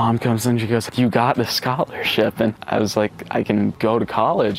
mom comes in, she goes, You got the scholarship. And I was like, I can go to college.